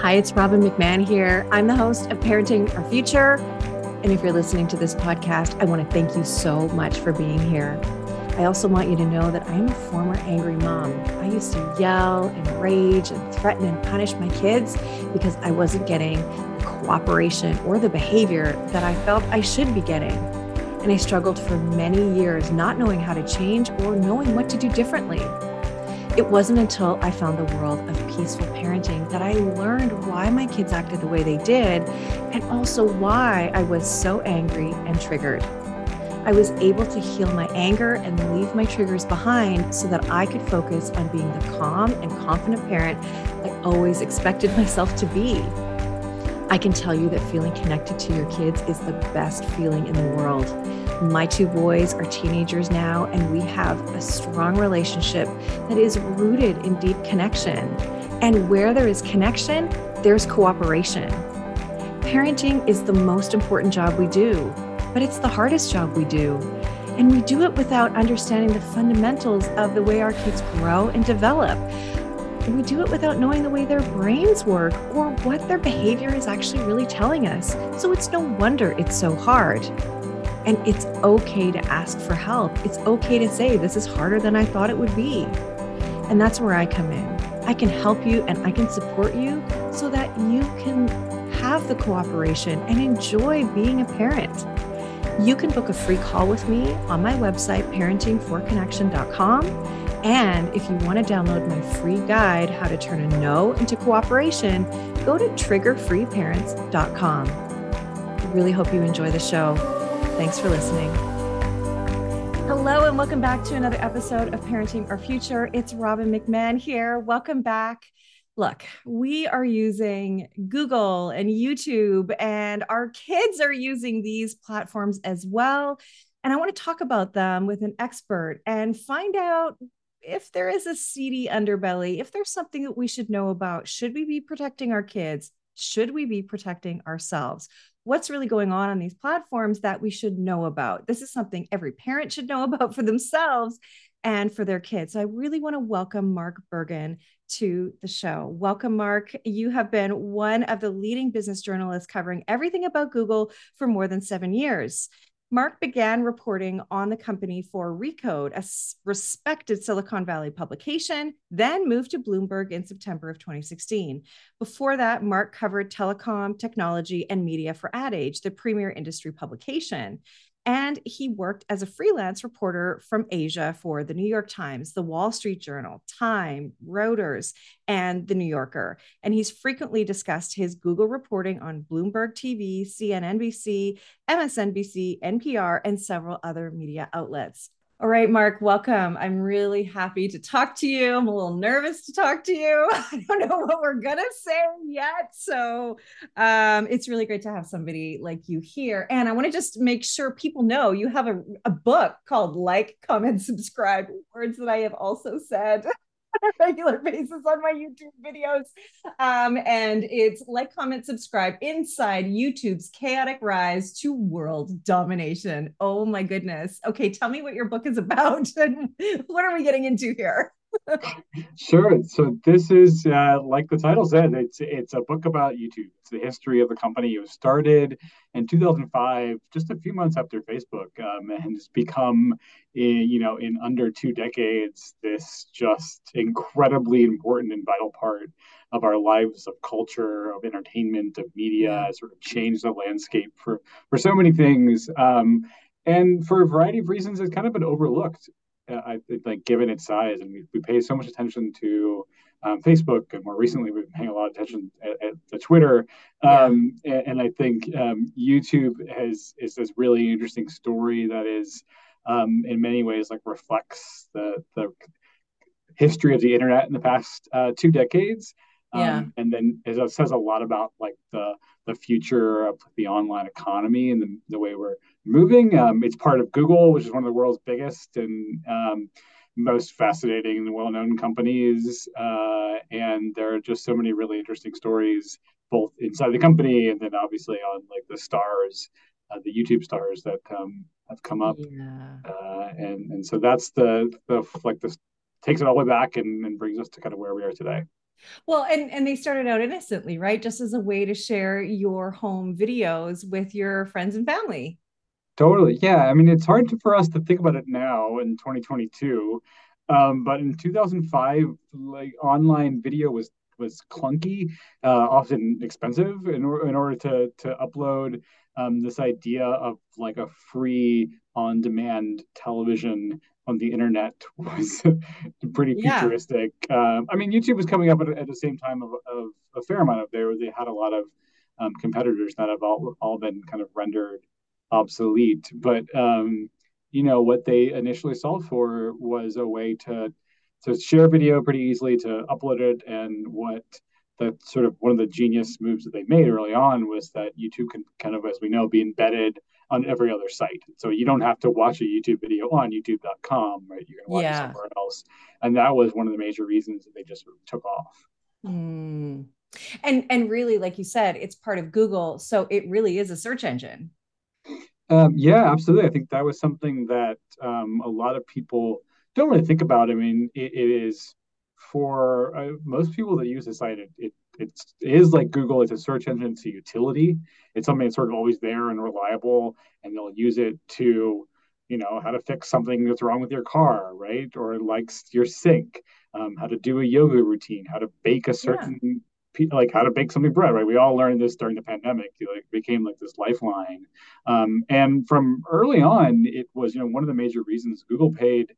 Hi, it's Robin McMahon here. I'm the host of Parenting Our Future. And if you're listening to this podcast, I want to thank you so much for being here. I also want you to know that I'm a former angry mom. I used to yell and rage and threaten and punish my kids because I wasn't getting the cooperation or the behavior that I felt I should be getting. And I struggled for many years not knowing how to change or knowing what to do differently. It wasn't until I found the world of peaceful parenting that I learned why my kids acted the way they did and also why I was so angry and triggered. I was able to heal my anger and leave my triggers behind so that I could focus on being the calm and confident parent I always expected myself to be. I can tell you that feeling connected to your kids is the best feeling in the world. My two boys are teenagers now, and we have a strong relationship that is rooted in deep connection. And where there is connection, there's cooperation. Parenting is the most important job we do, but it's the hardest job we do. And we do it without understanding the fundamentals of the way our kids grow and develop. We do it without knowing the way their brains work or what their behavior is actually really telling us. So it's no wonder it's so hard. And it's okay to ask for help. It's okay to say, this is harder than I thought it would be. And that's where I come in. I can help you and I can support you so that you can have the cooperation and enjoy being a parent. You can book a free call with me on my website, parentingforconnection.com. And if you want to download my free guide, How to Turn a No into Cooperation, go to triggerfreeparents.com. I really hope you enjoy the show. Thanks for listening. Hello, and welcome back to another episode of Parenting Our Future. It's Robin McMahon here. Welcome back. Look, we are using Google and YouTube, and our kids are using these platforms as well. And I want to talk about them with an expert and find out if there is a seedy underbelly, if there's something that we should know about. Should we be protecting our kids? Should we be protecting ourselves? What's really going on on these platforms that we should know about. This is something every parent should know about for themselves and for their kids. So I really want to welcome Mark Bergen to the show. Welcome, Mark. You have been one of the leading business journalists covering everything about Google for more than seven years. Mark began reporting on the company for Recode, a respected Silicon Valley publication, then moved to Bloomberg in September of 2016. Before that, Mark covered telecom, technology, and media for Ad Age, the premier industry publication. And he worked as a freelance reporter from Asia for the New York Times, the Wall Street Journal, Time, Reuters, and the New Yorker. And he's frequently discussed his Google reporting on Bloomberg TV, CNBC, MSNBC, NPR, and several other media outlets. All right, Mark, welcome. I'm really happy to talk to you. I'm a little nervous to talk to you. I don't know what we're going to say yet. So um, it's really great to have somebody like you here. And I want to just make sure people know you have a, a book called Like, Comment, Subscribe, words that I have also said. on a regular basis on my YouTube videos. Um, and it's like, comment, subscribe inside YouTube's chaotic rise to world domination. Oh my goodness. Okay, tell me what your book is about and what are we getting into here? Sure. So this is uh, like the title said, it's it's a book about YouTube. It's the history of the company. It was started in 2005, just a few months after Facebook, um, and it's become, in, you know, in under two decades, this just incredibly important and vital part of our lives, of culture, of entertainment, of media. Sort of changed the landscape for for so many things. Um, and for a variety of reasons, it's kind of been overlooked. I like given its size, and we, we pay so much attention to um, Facebook, and more recently we've been paying a lot of attention at, at, at Twitter. Um, and, and, I think um, YouTube has is this really interesting story that is, um, in many ways, like reflects the the history of the internet in the past uh, two decades. Yeah. Um, and then it says a lot about like the the future of the online economy and the, the way we're moving. Um, it's part of Google, which is one of the world's biggest and um, most fascinating and well-known companies. Uh, and there are just so many really interesting stories, both inside the company and then obviously on like the stars, uh, the YouTube stars that um, have come up. Yeah. Uh, and and so that's the the like this takes it all the way back and, and brings us to kind of where we are today. Well, and and they started out innocently, right? Just as a way to share your home videos with your friends and family. Totally. Yeah. I mean, it's hard to, for us to think about it now in 2022. Um, but in 2005, like online video was was clunky, uh, often expensive in, or, in order to to upload um, this idea of like a free on-demand television on the internet was pretty yeah. futuristic. Um, I mean, YouTube was coming up at, at the same time of, of, a fair amount of there. They had a lot of um, competitors that have all, all been kind of rendered obsolete. But um, you know what they initially solved for was a way to to share video pretty easily, to upload it, and what the sort of one of the genius moves that they made early on was that YouTube can kind of, as we know, be embedded on every other site. So you don't have to watch a YouTube video on YouTube.com, right? You can watch yeah. it somewhere else, and that was one of the major reasons that they just took off. Mm. And and really, like you said, it's part of Google, so it really is a search engine. Um, yeah, absolutely. I think that was something that um, a lot of people don't really think about. I mean, it, it is for uh, most people that use the site, it, it it is like Google. It's a search engine. It's a utility. It's something that's sort of always there and reliable, and they'll use it to, you know, how to fix something that's wrong with your car, right? Or likes your sink, um, how to do a yoga routine, how to bake a certain yeah like how to bake something bread, right? We all learned this during the pandemic. It like became like this lifeline. Um, and from early on, it was you know one of the major reasons Google paid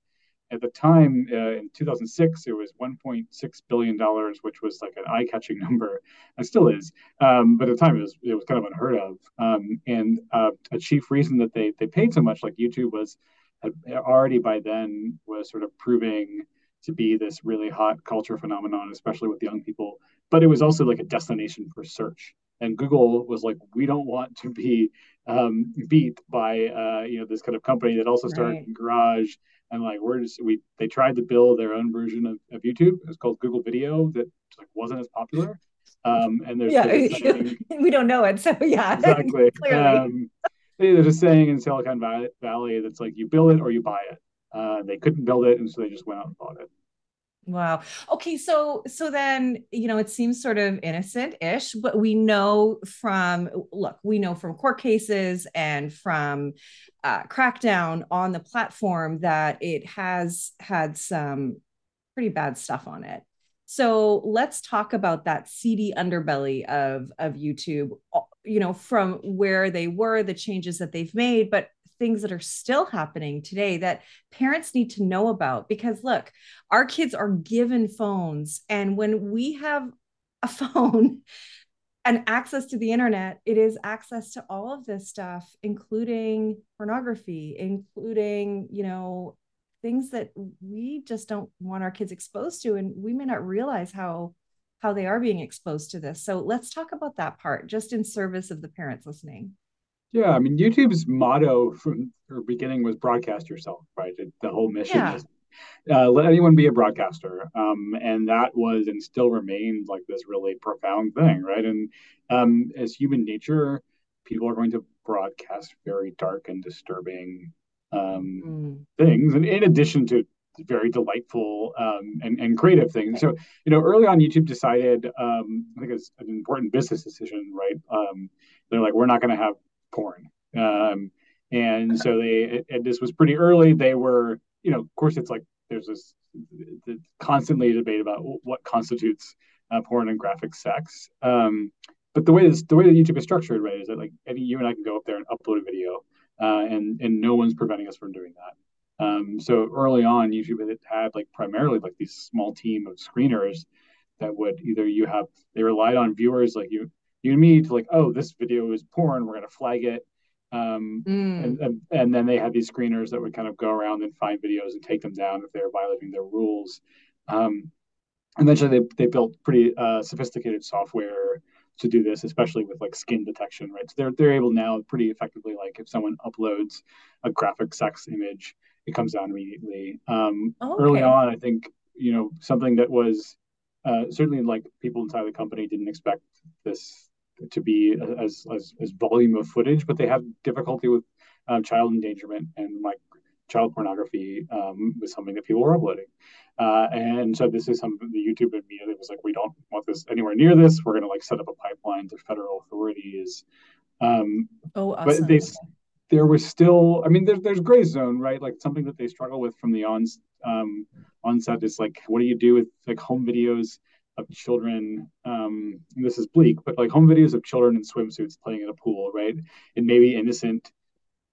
at the time uh, in 2006 it was 1.6 billion dollars, which was like an eye-catching number, and still is. Um, but at the time it was it was kind of unheard of. Um, and uh, a chief reason that they they paid so much, like YouTube was had already by then was sort of proving to be this really hot culture phenomenon, especially with young people but it was also like a destination for search. And Google was like, we don't want to be um, beat by uh, you know this kind of company that also started right. in Garage and like we're just we they tried to build their own version of, of YouTube. It was called Google Video that like wasn't as popular. Um, and there's yeah, saying, we don't know it, so yeah, exactly. um, they're just saying in Silicon Valley that's like you build it or you buy it. Uh, they couldn't build it, and so they just went out and bought it. Wow. Okay, so so then, you know, it seems sort of innocent-ish, but we know from look, we know from court cases and from uh, crackdown on the platform that it has had some pretty bad stuff on it. So let's talk about that seedy underbelly of of YouTube, you know, from where they were, the changes that they've made, but things that are still happening today that parents need to know about because look our kids are given phones and when we have a phone and access to the internet it is access to all of this stuff including pornography including you know things that we just don't want our kids exposed to and we may not realize how how they are being exposed to this. So let's talk about that part just in service of the parents listening yeah, I mean, YouTube's motto from the beginning was broadcast yourself, right? The whole mission yeah. is uh, let anyone be a broadcaster. Um, and that was and still remains like this really profound thing, right? And um, as human nature, people are going to broadcast very dark and disturbing um, mm. things. And in addition to very delightful um, and, and creative things. So, you know, early on, YouTube decided, um, I think it's an important business decision, right? Um, they're like, we're not going to have porn. Um, and so they, and this was pretty early. They were, you know, of course, it's like there's this constantly debate about what constitutes uh, porn and graphic sex. Um, but the way this, the way that YouTube is structured, right, is that like you and I can go up there and upload a video, uh, and and no one's preventing us from doing that. Um, so early on, YouTube had like primarily like these small team of screeners that would either you have they relied on viewers like you you need to like, oh, this video is porn. We're going to flag it. Um, mm. and, and, and then they had these screeners that would kind of go around and find videos and take them down if they're violating their rules. Um, eventually, they, they built pretty uh, sophisticated software to do this, especially with like skin detection, right? So they're they're able now pretty effectively, like if someone uploads a graphic sex image, it comes down immediately. Um, okay. Early on, I think you know something that was uh, certainly like people inside the company didn't expect this to be as, as, as volume of footage, but they have difficulty with um, child endangerment and like child pornography um, was something that people were uploading. Uh, and so this is something the YouTube immediately was like, we don't want this anywhere near this. We're going to like set up a pipeline to federal authorities. Um, oh, awesome. But they, there was still, I mean, there's there's gray zone, right? Like something that they struggle with from the on um, onset is like, what do you do with like home videos of children? Um, this is bleak, but like home videos of children in swimsuits playing in a pool, right? It may be innocent,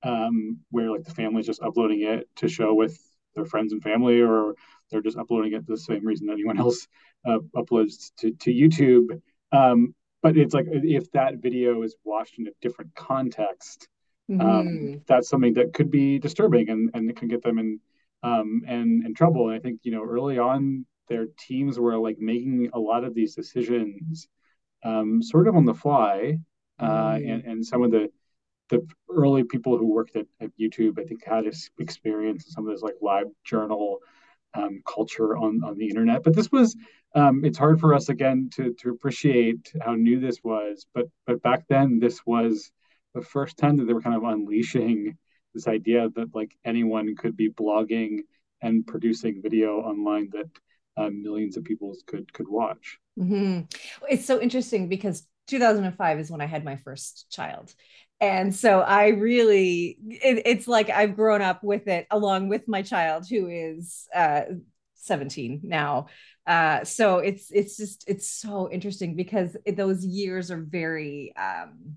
um, where like the family's just uploading it to show with their friends and family, or they're just uploading it the same reason anyone else uh, uploads to, to YouTube. Um, but it's like if that video is watched in a different context, um, mm-hmm. that's something that could be disturbing and, and it can get them in um, and in trouble. And I think you know early on their teams were like making a lot of these decisions um, sort of on the fly, uh, mm-hmm. and and some of the the early people who worked at, at YouTube, I think, had experience in some of this like live journal um, culture on, on the internet. But this was, um, it's hard for us again to, to appreciate how new this was. But but back then, this was the first time that they were kind of unleashing this idea that like anyone could be blogging and producing video online that uh, millions of people could could watch. Mm-hmm. It's so interesting because 2005 is when I had my first child, and so i really it, it's like i've grown up with it along with my child who is uh 17 now uh so it's it's just it's so interesting because it, those years are very um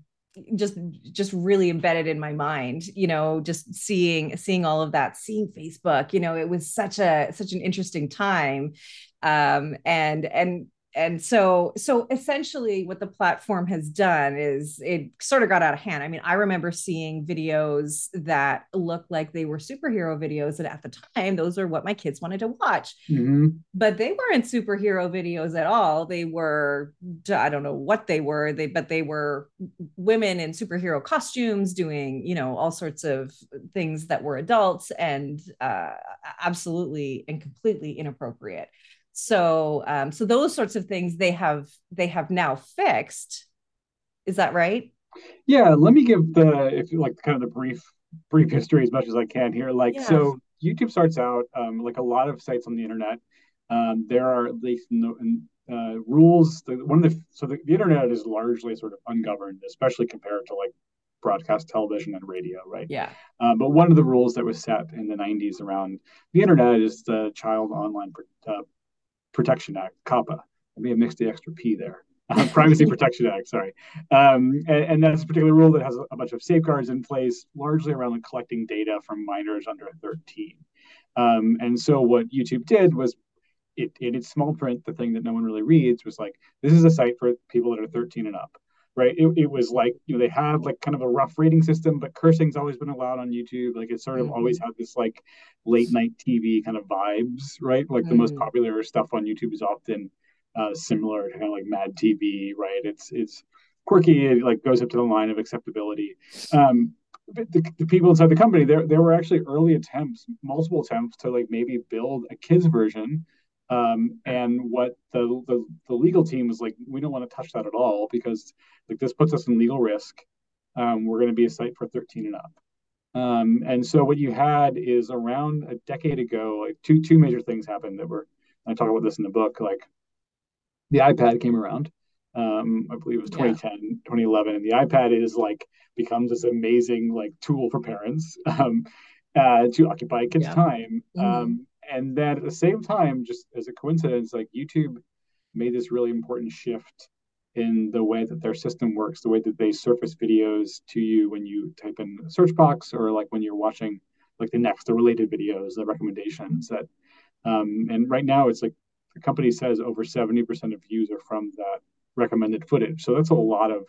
just just really embedded in my mind you know just seeing seeing all of that seeing facebook you know it was such a such an interesting time. Um and and and so so essentially what the platform has done is it sort of got out of hand. I mean i remember seeing videos that looked like they were superhero videos and at the time those are what my kids wanted to watch. Mm-hmm. but they weren't superhero videos at all. They were i don't know what they were. They but they were women in superhero costumes doing you know all sorts of things that were adults and uh, absolutely and completely inappropriate so um, so those sorts of things they have they have now fixed is that right yeah let me give the if you like kind of the brief brief history as much as i can here like yeah. so youtube starts out um, like a lot of sites on the internet um, there are at least no, uh, rules the, one of the so the, the internet is largely sort of ungoverned especially compared to like broadcast television and radio, right? Yeah. Um, but one of the rules that was set in the 90s around the internet is the Child Online uh, Protection Act, COPPA. I may have mixed the extra P there. Uh, Privacy Protection Act, sorry. Um, and, and, that's a particular rule that has a, bunch of safeguards in place, largely around like, collecting data from minors under 13. Um, and so what YouTube did was it, in its small print, the thing that no one really reads was like, this is a site for people that are 13 and up right? It, it was like, you know, they had like kind of a rough rating system, but cursing's always been allowed on YouTube. Like it sort of mm-hmm. always had this like late night TV kind of vibes, right? Like mm-hmm. the most mm-hmm. popular stuff on YouTube is often uh, similar to kind of like Mad TV, right? It's it's quirky, it like goes up to the line of acceptability. Um, but the, the people inside the company, there there were actually early attempts, multiple attempts to like maybe build a kids version um, and what the, the, the legal team was like, we don't want to touch that at all because like this puts us in legal risk. Um, we're going to be a site for 13 and up. Um, and so what you had is around a decade ago, like two two major things happened that were. I talk about this in the book. Like the iPad came around. Um, I believe it was 2010, yeah. 2011, and the iPad is like becomes this amazing like tool for parents um, uh, to occupy kids' yeah. time. Mm-hmm. And then at the same time, just as a coincidence, like YouTube made this really important shift in the way that their system works, the way that they surface videos to you when you type in the search box or like when you're watching like the next, the related videos, the recommendations that um, and right now it's like the company says over 70% of views are from that recommended footage. So that's a lot of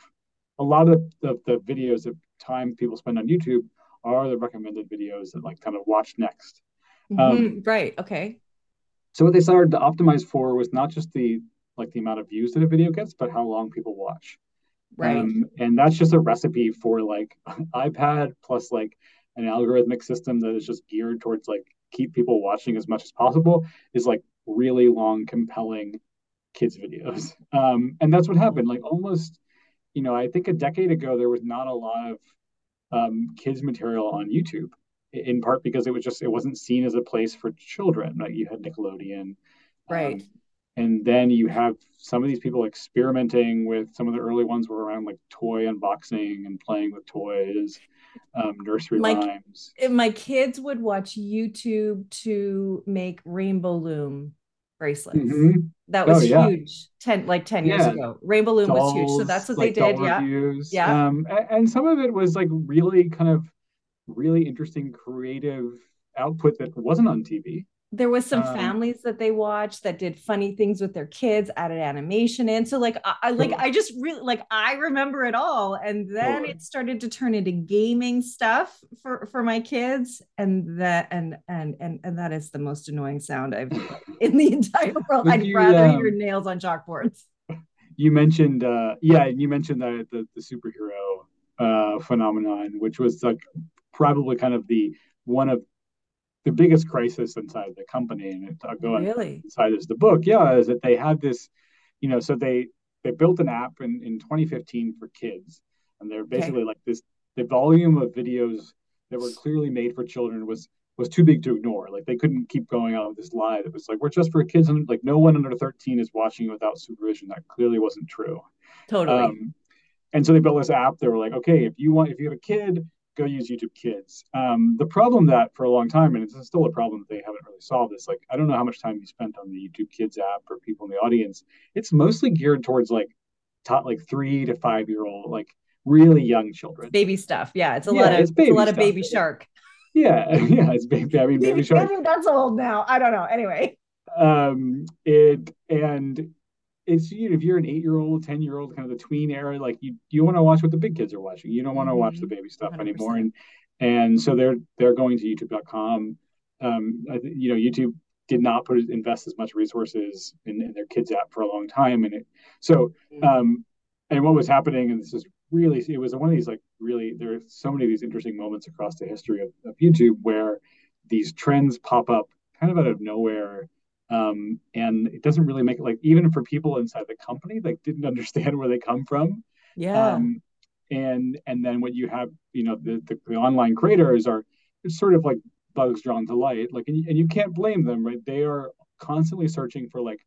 a lot of the, the videos of time people spend on YouTube are the recommended videos that like kind of watch next. Mm-hmm. Um, right. Okay. So what they started to optimize for was not just the like the amount of views that a video gets, but how long people watch. Right. Um, and that's just a recipe for like iPad plus like an algorithmic system that is just geared towards like keep people watching as much as possible is like really long, compelling kids videos. Um, and that's what happened. Like almost, you know, I think a decade ago there was not a lot of um, kids material on YouTube in part because it was just it wasn't seen as a place for children. Like you had Nickelodeon, right? Um, and then you have some of these people experimenting with some of the early ones were around like toy unboxing and playing with toys um, nursery my, rhymes my kids would watch youtube to make rainbow loom bracelets mm-hmm. that was oh, yeah. huge 10 like 10 years ago rainbow loom Dolls, was huge so that's what like they did yeah reviews. yeah um, and, and some of it was like really kind of really interesting creative output that wasn't on tv there was some um, families that they watched that did funny things with their kids added animation in. So like i, I like i just really like i remember it all. And then it started to turn into gaming stuff for for my kids. And that and and and and that is the most annoying sound i've in the entire world. I'd you, rather um, hear nails on chalkboards. You mentioned uh yeah you mentioned the the, the superhero uh phenomenon which was like probably kind of the one of the biggest crisis inside the company, and I'll go really? inside is the book. Yeah, is that they had this, you know, so they they built an app in, in 2015 for kids, and they're basically okay. like this. The volume of videos that were clearly made for children was was too big to ignore. Like they couldn't keep going on with this lie that was like we're just for kids, and like no one under 13 is watching without supervision. That clearly wasn't true. Totally. Um, and so they built this app. They were like, okay, if you want, if you have a kid go use YouTube Kids. Um, the problem that for a long time, and it's still a problem that they haven't really solved, is like I don't know how much time you spent on the YouTube Kids app or people in the audience. It's mostly geared towards like taught like three to five year old, like really young children. Baby stuff. Yeah, it's a yeah, lot of it's, it's a lot of baby shark. Yeah, yeah, it's baby. I mean, baby, baby shark. That's old now. I don't know. Anyway. Um, it and it's you know, if you're an eight year old, ten year old, kind of the tween era, like you you want to watch what the big kids are watching. You don't want to mm-hmm. watch the baby stuff 100%. anymore. And and so they're they're going to YouTube.com. Um, you know, YouTube did not put invest as much resources in, in their kids app for a long time, and it so mm-hmm. um, and what was happening, and this is really it was one of these like really there are so many of these interesting moments across the history of, of YouTube where these trends pop up kind of out of nowhere um, and it doesn't really make it like even for people inside the company like didn't understand where they come from. Yeah. Um, and and then what you have you know the, the, the online creators are it's sort of like bugs drawn to light. Like and you, and you can't blame them right? They are constantly searching for like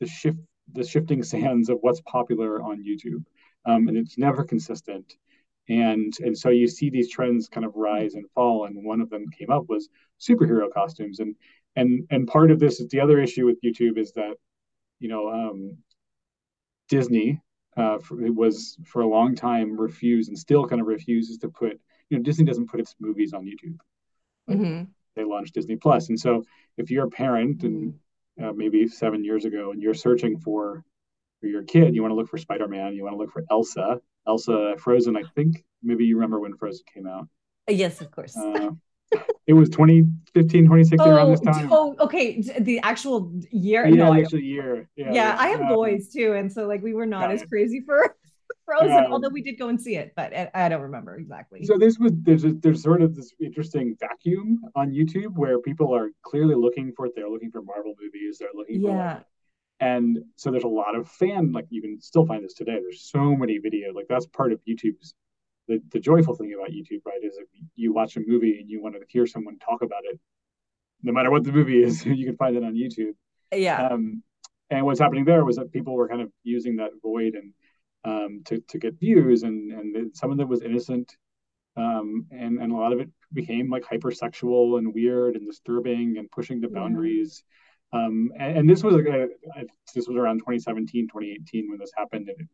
the shift the shifting sands of what's popular on youtube. Um, and it's never consistent. And and so you see these trends kind of rise and fall. And one of them came up was superhero costumes. And and and part of this is the other issue with YouTube is that you know um, Disney uh, for, was for a long time refused and still kind of refuses to put you know Disney doesn't put its movies on YouTube. Mm-hmm. They launched Disney Plus, and so if you're a parent and uh, maybe seven years ago and you're searching for for your kid, you want to look for Spider Man, you want to look for Elsa, Elsa Frozen. I think maybe you remember when Frozen came out. Yes, of course. Uh, it was 2015 2016 oh, around this oh, time. oh okay. The actual year yeah no, actually year. Yeah, yeah i have uh, boys too and so like we were not as crazy for frozen um, although we did go and see it but i don't remember exactly. So this was there's a, there's sort of this interesting vacuum on youtube where people are clearly looking for it they're looking for marvel movies they're looking for yeah. like, and so there's a lot of fan like you can still find this today. There's so many videos like that's part of youtube's the, the joyful thing about YouTube, right, is if you watch a movie and you want to hear someone talk about it, no matter what the movie is, you can find it on YouTube. Yeah. Um, and what's happening there was that people were kind of using that void and um, to to get views, and and some of it was innocent, um, and and a lot of it became like hypersexual and weird and disturbing and pushing the boundaries. Um, and, and, this was a, a, this was around 2017, 2018 when this happened, and it,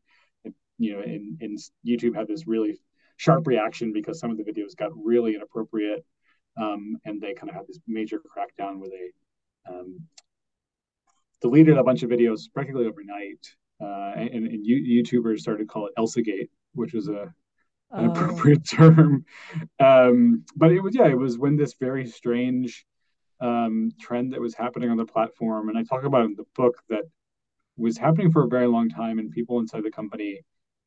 it, you know, and, and YouTube had this really sharp reaction because some of the videos got really inappropriate, um, and they kind of had this major crackdown where they um, deleted a bunch of videos practically overnight, uh, and, and YouTubers started to call it ElsaGate, which was a an oh. appropriate term. Um, but it was yeah, it was when this very strange um, trend that was happening on the platform, and I talk about in the book that was happening for a very long time, and people inside the company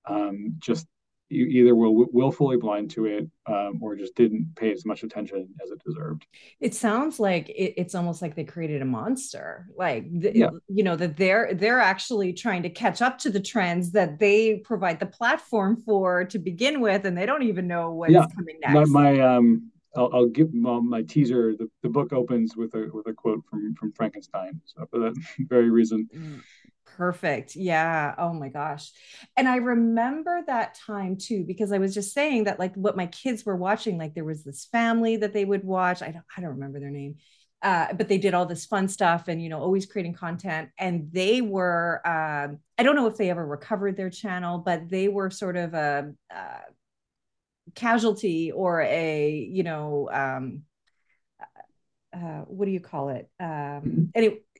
um, just you either were willfully blind to it um, or just didn't pay as much attention as it deserved. It sounds like it, it's almost like they created a monster, like the, yeah. you know that they're they're actually trying to catch up to the trends that they provide the platform for to begin with, and they don't even know what's yeah. coming next. My, my um, I'll, I'll give my teaser. The, the book opens with a with a quote from from Frankenstein. So for that very reason. Mm, perfect. Yeah. Oh my gosh. And I remember that time too, because I was just saying that like what my kids were watching, like there was this family that they would watch. I don't I don't remember their name. Uh, but they did all this fun stuff and you know always creating content and they were um, i don't know if they ever recovered their channel but they were sort of a, a casualty or a you know um, uh, what do you call it um, mm-hmm.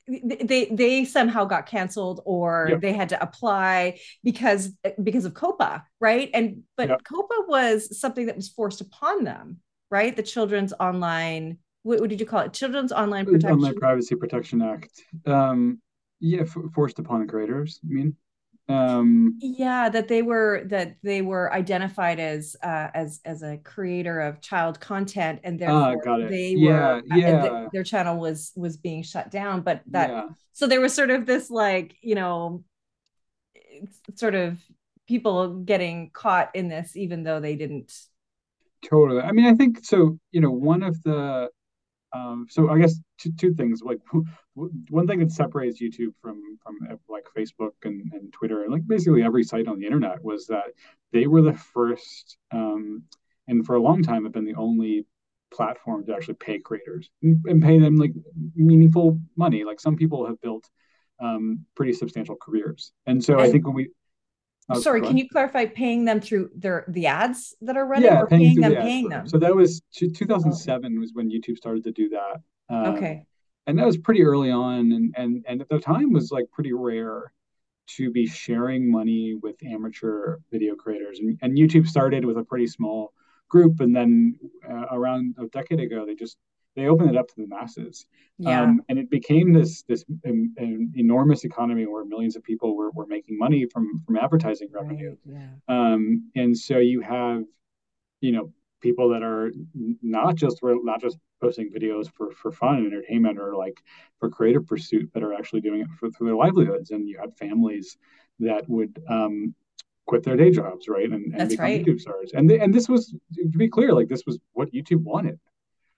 They they somehow got canceled or yep. they had to apply because because of COPPA right? And but yep. COPPA was something that was forced upon them, right? The Children's Online what, what did you call it? Children's Online Protection Online Privacy Protection Act. Um, yeah, f- forced upon creators. I mean, um yeah that they were that they were identified as uh as as a creator of child content and ah, therefore they yeah, were yeah. their channel was was being shut down but that yeah. so there was sort of this like you know sort of people getting caught in this even though they didn't totally i mean i think so you know one of the um, so I guess two, two things. Like one thing that separates YouTube from from uh, like Facebook and, and Twitter and like basically every site on the internet was that they were the first um, and for a long time have been the only platform to actually pay creators and, and pay them like meaningful money. Like some people have built um, pretty substantial careers, and so I think when we Oh, Sorry, can you clarify paying them through their the ads that are running yeah, or paying, paying them the paying them? So that was 2007 oh. was when YouTube started to do that. Um, okay. And that was pretty early on and and and at the time was like pretty rare to be sharing money with amateur video creators and, and YouTube started with a pretty small group and then uh, around a decade ago they just they opened it up to the masses. Yeah. Um, and it became this this um, enormous economy where millions of people were, were making money from from advertising revenue. Right. Yeah. Um, and so you have, you know, people that are not just not just posting videos for for fun and entertainment or like for creative pursuit, but are actually doing it for, for their livelihoods. And you had families that would um, quit their day jobs, right, and, and become right. YouTube stars. And th- and this was to be clear, like this was what YouTube wanted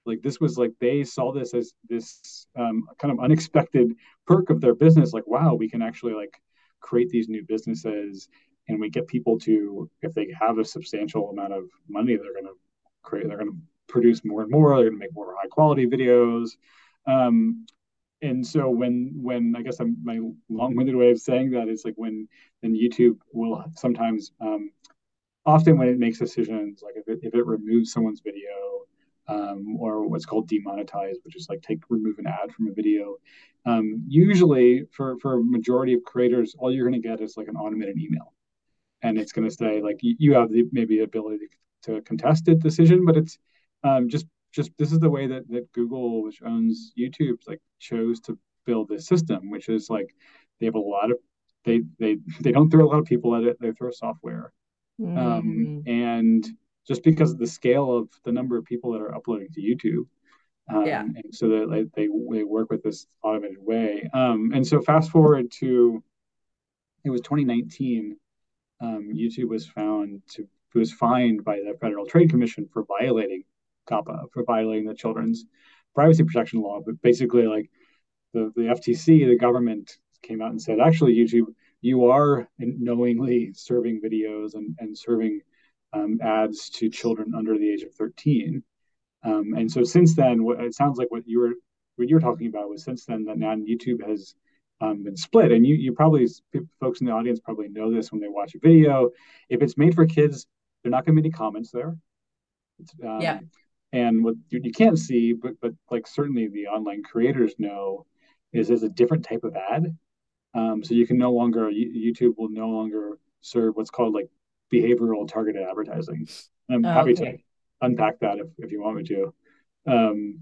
like this was like they saw this as this um, kind of unexpected perk of their business like wow we can actually like create these new businesses and we get people to if they have a substantial amount of money they're going to create they're going to produce more and more they're going to make more high quality videos. Um, and so when when i guess I'm, my long-winded way of saying that is like when then youtube will sometimes um, often when it makes decisions like if it, if it removes someone's video um, or what's called demonetize, which is like take remove an ad from a video. Um, usually, for for a majority of creators, all you're going to get is like an automated email, and it's going to say like you, you have the maybe ability to contest a decision, but it's um, just just this is the way that that Google, which owns YouTube, like chose to build this system, which is like they have a lot of they they they don't throw a lot of people at it; they throw software, mm. and just because of the scale of the number of people that are uploading to YouTube. Um, yeah. And so that like, they they work with this automated way. Um, and so fast forward to it was 2019. Um, YouTube was found to was fined by the Federal Trade Commission for violating COPPA for violating the children's privacy protection law. But basically, like the the FTC, the government came out and said, actually, YouTube, you are knowingly serving videos and and serving um, ads to children under the age of 13. Um, and so since then, what, it sounds like what you were what you're talking about was since then that now YouTube has um, been split. And you you probably folks in the audience probably know this when they watch a video. If it's made for kids, they're not going to be any comments there. Um, yeah. And what you, you can't see, but but like certainly the online creators know, is there's a different type of ad. Um, so you can no longer YouTube will no longer serve what's called like behavioral targeted advertising. I'm oh, happy okay. to unpack that if, if you want me to. Um,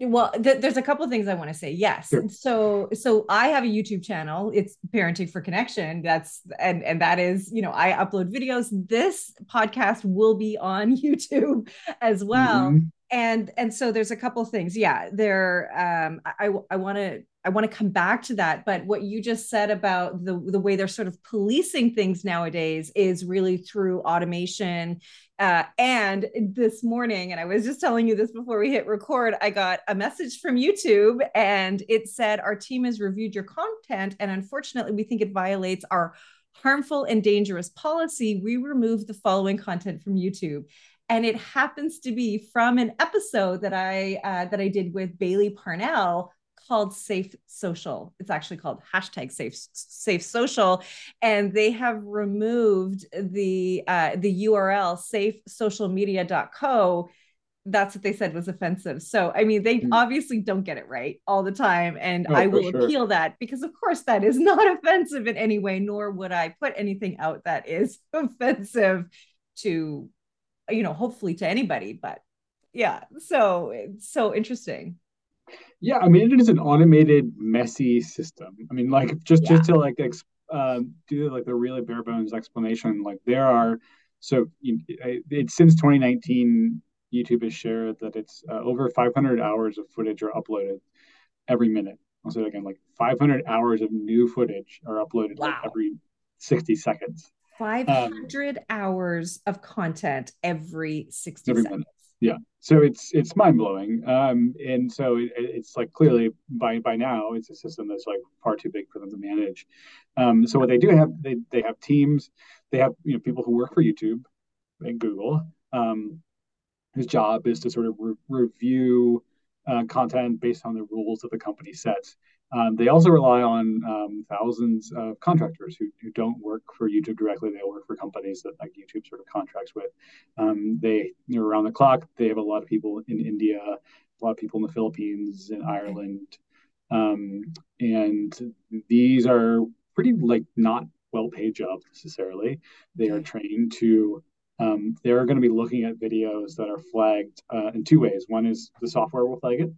well th- there's a couple of things i want to say yes sure. so so i have a youtube channel it's parenting for connection that's and and that is you know i upload videos this podcast will be on youtube as well mm-hmm. and and so there's a couple of things yeah there um i i want to I want to come back to that, but what you just said about the the way they're sort of policing things nowadays is really through automation Uh, and this morning, and I was just telling you this before we hit record, I got a message from YouTube and it said, Our team has reviewed your content, and unfortunately, we think it violates our harmful and dangerous policy. We remove the following content from YouTube. And it happens to be from an episode that I uh, that I did with Bailey Parnell called Safe Social. It's actually called hashtag Safe Safe Social, and they have removed the uh, the URL safesocialmedia.co. That's what they said was offensive. So I mean, they mm. obviously don't get it right all the time, and oh, I will sure. appeal that because, of course, that is not offensive in any way. Nor would I put anything out that is offensive to, you know, hopefully to anybody. But yeah, so it's so interesting. Yeah, I mean, it is an automated, messy system. I mean, like just yeah. just to like ex- uh, do like the really bare bones explanation. Like there are so it's since 2019, YouTube has shared that it's uh, over 500 hours of footage are uploaded every minute. I'll say it again, like 500 hours of new footage are uploaded wow. like every 60 seconds. 500 um, hours of content every 60 every seconds. Minute. Yeah so it's it's mind blowing, um, and so it, it's like clearly by by now it's a system that's like far too big for them to manage. Um, so what they do have they they have teams, they have you know people who work for YouTube and Google, um, whose job is to sort of re- review uh, content based on the rules that the company sets. Um, they also rely on um, thousands of contractors who, who don't work for YouTube directly. They work for companies that like YouTube sort of contracts with. Um, they are around the clock. They have a lot of people in India, a lot of people in the Philippines, in Ireland, um, and these are pretty like not well-paid jobs necessarily. They are trained to. Um, they're going to be looking at videos that are flagged uh, in two ways. One is the software will flag it,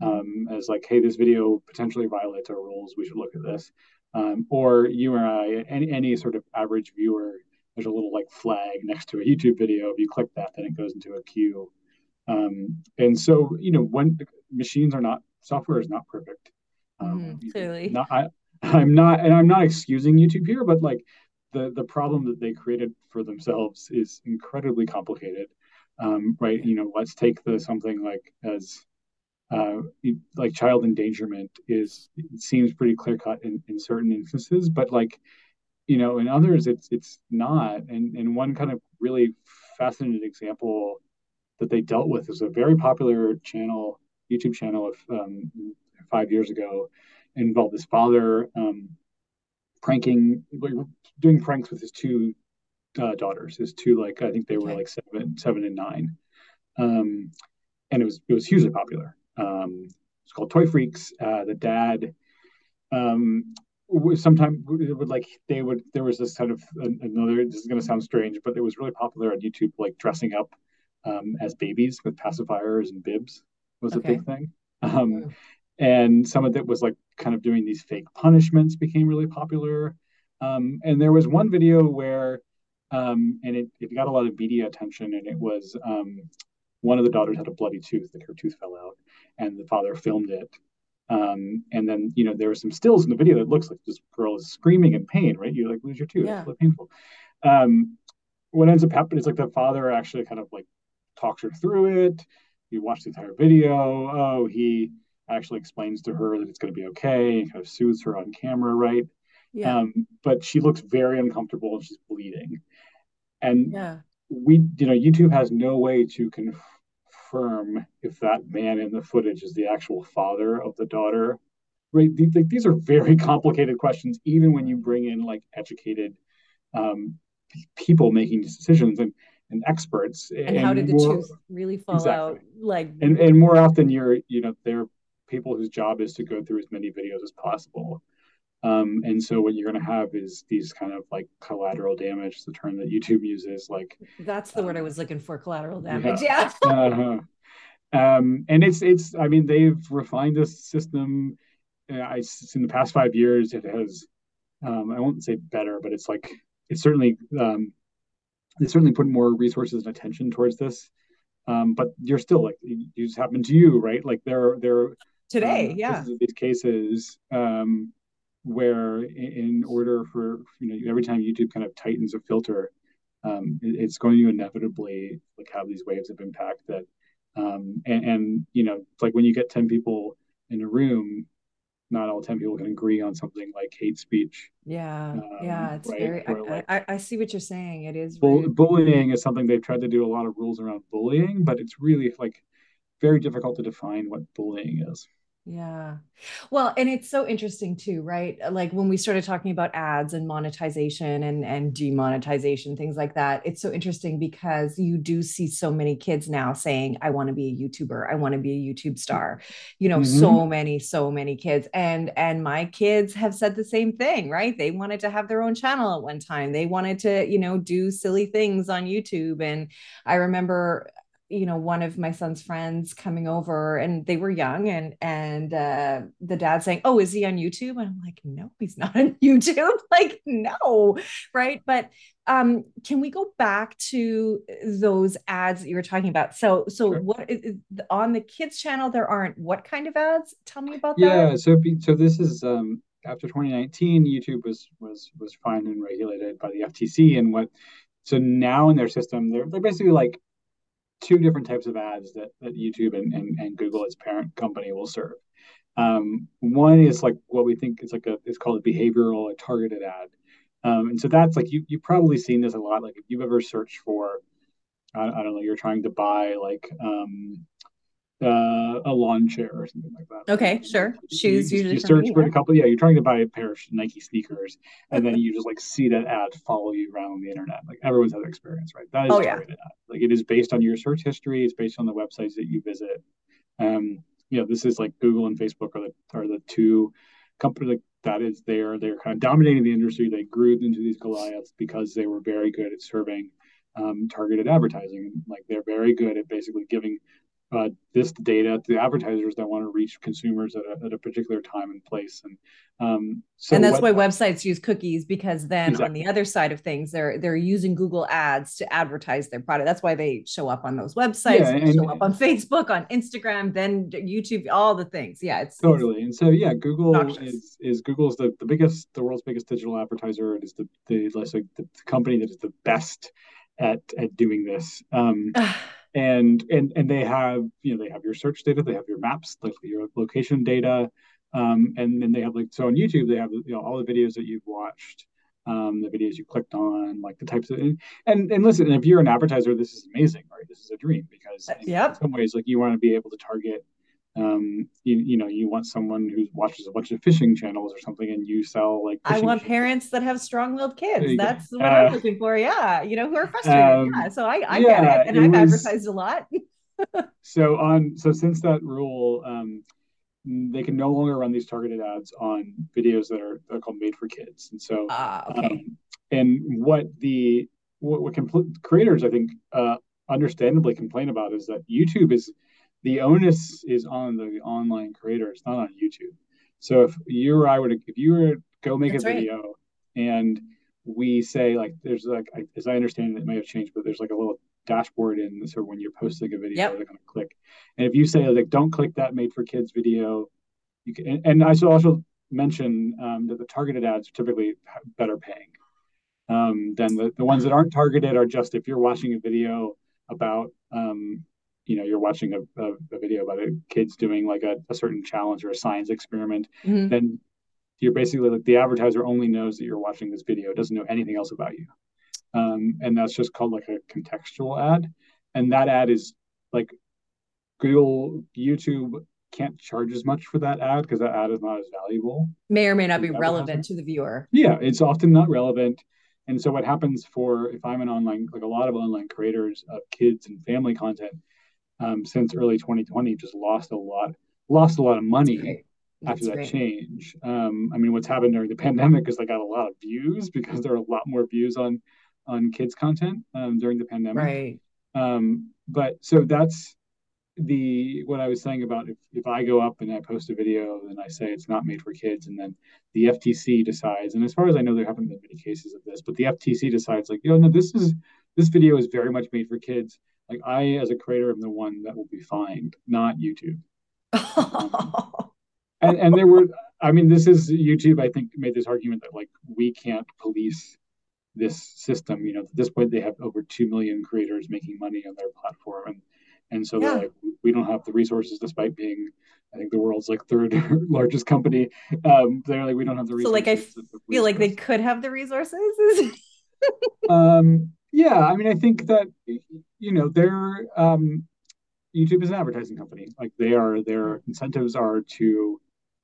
um, as like, hey, this video potentially violates our rules. We should look at this. Um, or you or I, any, any sort of average viewer, there's a little like flag next to a YouTube video. If you click that, then it goes into a queue. Um, and so, you know, when machines are not, software is not perfect. Um, mm, clearly. Not, I, I'm not, and I'm not excusing YouTube here, but like the the problem that they created for themselves is incredibly complicated. Um, right? You know, let's take the something like as uh, like child endangerment is it seems pretty clear cut in, in certain instances, but like you know in others it's it's not. And and one kind of really fascinating example that they dealt with is a very popular channel, YouTube channel of um, five years ago, involved this father um, pranking, doing pranks with his two uh, daughters, his two like I think they were like seven, seven and nine, um, and it was it was hugely popular. Um, it's called Toy Freaks. Uh, the dad, um, sometimes would like they would. There was this kind of another. This is going to sound strange, but it was really popular on YouTube, like dressing up um, as babies with pacifiers and bibs was okay. a big thing. Um, and some of it was like kind of doing these fake punishments became really popular. Um, and there was one video where, um, and it, it got a lot of media attention, and it was um, one of the daughters had a bloody tooth, like her tooth fell out, and the father filmed it. Um, and then you know there were some stills in the video that looks like this girl is screaming in pain, right? You like lose your tooth, yeah. it's really painful. Um, what ends up happening is like the father actually kind of like talks her through it. You watch the entire video. Oh, he actually explains to her that it's going to be okay and kind of soothes her on camera, right? Yeah. Um, but she looks very uncomfortable and she's bleeding. And yeah we you know youtube has no way to confirm if that man in the footage is the actual father of the daughter right these, these are very complicated questions even when you bring in like educated um, people making decisions and and experts and, and how did the more, truth really fall exactly. out like and, and more often you're you know they're people whose job is to go through as many videos as possible um, and so what you're going to have is these kind of like collateral damage, the term that YouTube uses, like that's the um, word I um, was looking for, collateral damage. Yeah. yeah. uh-huh. um, and it's it's I mean they've refined this system. Uh, I in the past five years it has um, I won't say better, but it's like it's certainly um, they certainly put more resources and attention towards this. Um, but you're still like you just happened to you, right? Like there there today, um, yeah. These cases um, where in order for you know every time youtube kind of tightens a filter um, it's going to inevitably like have these waves of impact that um, and, and you know like when you get 10 people in a room not all 10 people can agree on something like hate speech yeah um, yeah it's right? very I, like, I, I, see what you're saying it is bull- bullying is something they've tried to do a lot of rules around bullying but it's really like very difficult to define what bullying is yeah. Well, and it's so interesting too, right? Like when we started talking about ads and monetization and and demonetization, things like that. It's so interesting because you do see so many kids now saying, I want to be a YouTuber, I want to be a YouTube star. You know, mm-hmm. so many, so many kids. And and my kids have said the same thing, right? They wanted to have their own channel at one time. They wanted to, you know, do silly things on YouTube. And I remember you know one of my son's friends coming over and they were young and and uh, the dad saying oh is he on youtube? And i'm like no he's not on youtube. Like no right? But um can we go back to those ads that you were talking about? So so sure. what is, on the kids channel there aren't what kind of ads? Tell me about yeah, that. Yeah so so this is um after 2019 youtube was was was fined and regulated by the ftc and what so now in their system they're, they're basically like two different types of ads that, that YouTube and, and, and Google, its parent company, will serve. Um, one is like what we think is like a it's called a behavioral, a targeted ad, um, and so that's like you you've probably seen this a lot. Like if you've ever searched for, I, I don't know, you're trying to buy like um, uh, a lawn chair or something like that. Okay, sure. Shoes you, usually. You search for a couple. Yeah, you're trying to buy a pair of Nike sneakers, and then you just like see that ad follow you around the internet. Like everyone's had that experience, right? That is oh, targeted yeah. ad. Like it is based on your search history. It's based on the websites that you visit. Um, you know, this is like Google and Facebook are the are the two companies like, that is there. They're kind of dominating the industry. They grew into these Goliaths because they were very good at serving um, targeted advertising. Like they're very good at basically giving uh, this data to advertisers that want to reach consumers at a, at a particular time and place. And um, so and that's what, why websites use cookies because then exactly. on the other side of things, they're they're using Google Ads to advertise their product. That's why they show up on those websites, yeah, and, show up on Facebook, on Instagram, then YouTube, all the things. Yeah, it's totally. And so yeah, Google is is Google's the, the biggest, the world's biggest digital advertiser. It is the the, like the, the company that is the best at at doing this. Um, and and and they have you know they have your search data they have your maps like your location data um, and then they have like so on youtube they have you know all the videos that you've watched um, the videos you clicked on like the types of and and, and listen if you're an advertiser this is amazing right this is a dream because in, yep. in some ways like you want to be able to target um you, you know you want someone who watches a bunch of fishing channels or something and you sell like i want parents that have strong-willed kids. That's go. what uh, i'm looking for. Yeah you know who are frustrated. um, yeah so i, I yeah, get it and it i've was, advertised a lot. So on so since that rule um they can no longer run these targeted ads on videos that are, that are called made for kids. And so uh, okay. um, and what the what, what compl- creators i think uh understandably complain about is that youtube is the onus is on the online creator. It's not on YouTube. So if you or I were to, if you were to go make That's a video right. and we say like, there's like, as I understand it, it may have changed, but there's like a little dashboard in so when you're posting a video, yep. they're going to click. And if you say like, don't click that made for kids video, you can, and, and I should also mention um, that the targeted ads are typically better paying. Um, than the, the ones that aren't targeted are just if you're watching a video about um, you know you're watching a, a, a video about a kids doing like a, a, certain challenge or a science experiment mm-hmm. then you're basically like the advertiser only knows that you're watching this video. Doesn't know anything else about you. Um, and that's just called like a contextual ad. And that ad is like google youtube can't charge as much for that ad because that ad is not as valuable may or may not be relevant to the viewer. Yeah it's often not relevant. And so what happens for if i'm an online like a lot of online creators of kids and family content um, since early 2020 just lost a lot lost a lot of money after that change. Um, I mean, what's happened during the pandemic is they got a lot of views because there are a lot more views on on kids content um, during the pandemic. Right. Um, but so that's the what I was saying about if, if I go up and I post a video and I say it's not made for kids, and then the FTC decides, and as far as I know, there haven't been many cases of this, but the FTC decides like, you know, no, this is this video is very much made for kids like I, as a creator, am the one that will be fined, not YouTube. um, and and there were, I mean, this is YouTube. I think made this argument that like we can't police this system. You know, at this point they have over two million creators making money on their platform, and and so yeah. they're like, we don't have the resources, despite being, I think, the world's like third largest company. Um, they're like, we don't have the resources. So like, I feel like they could have the resources. um, yeah, I mean, I think that you know they're um, YouTube is an advertising company. Like they are, their incentives are to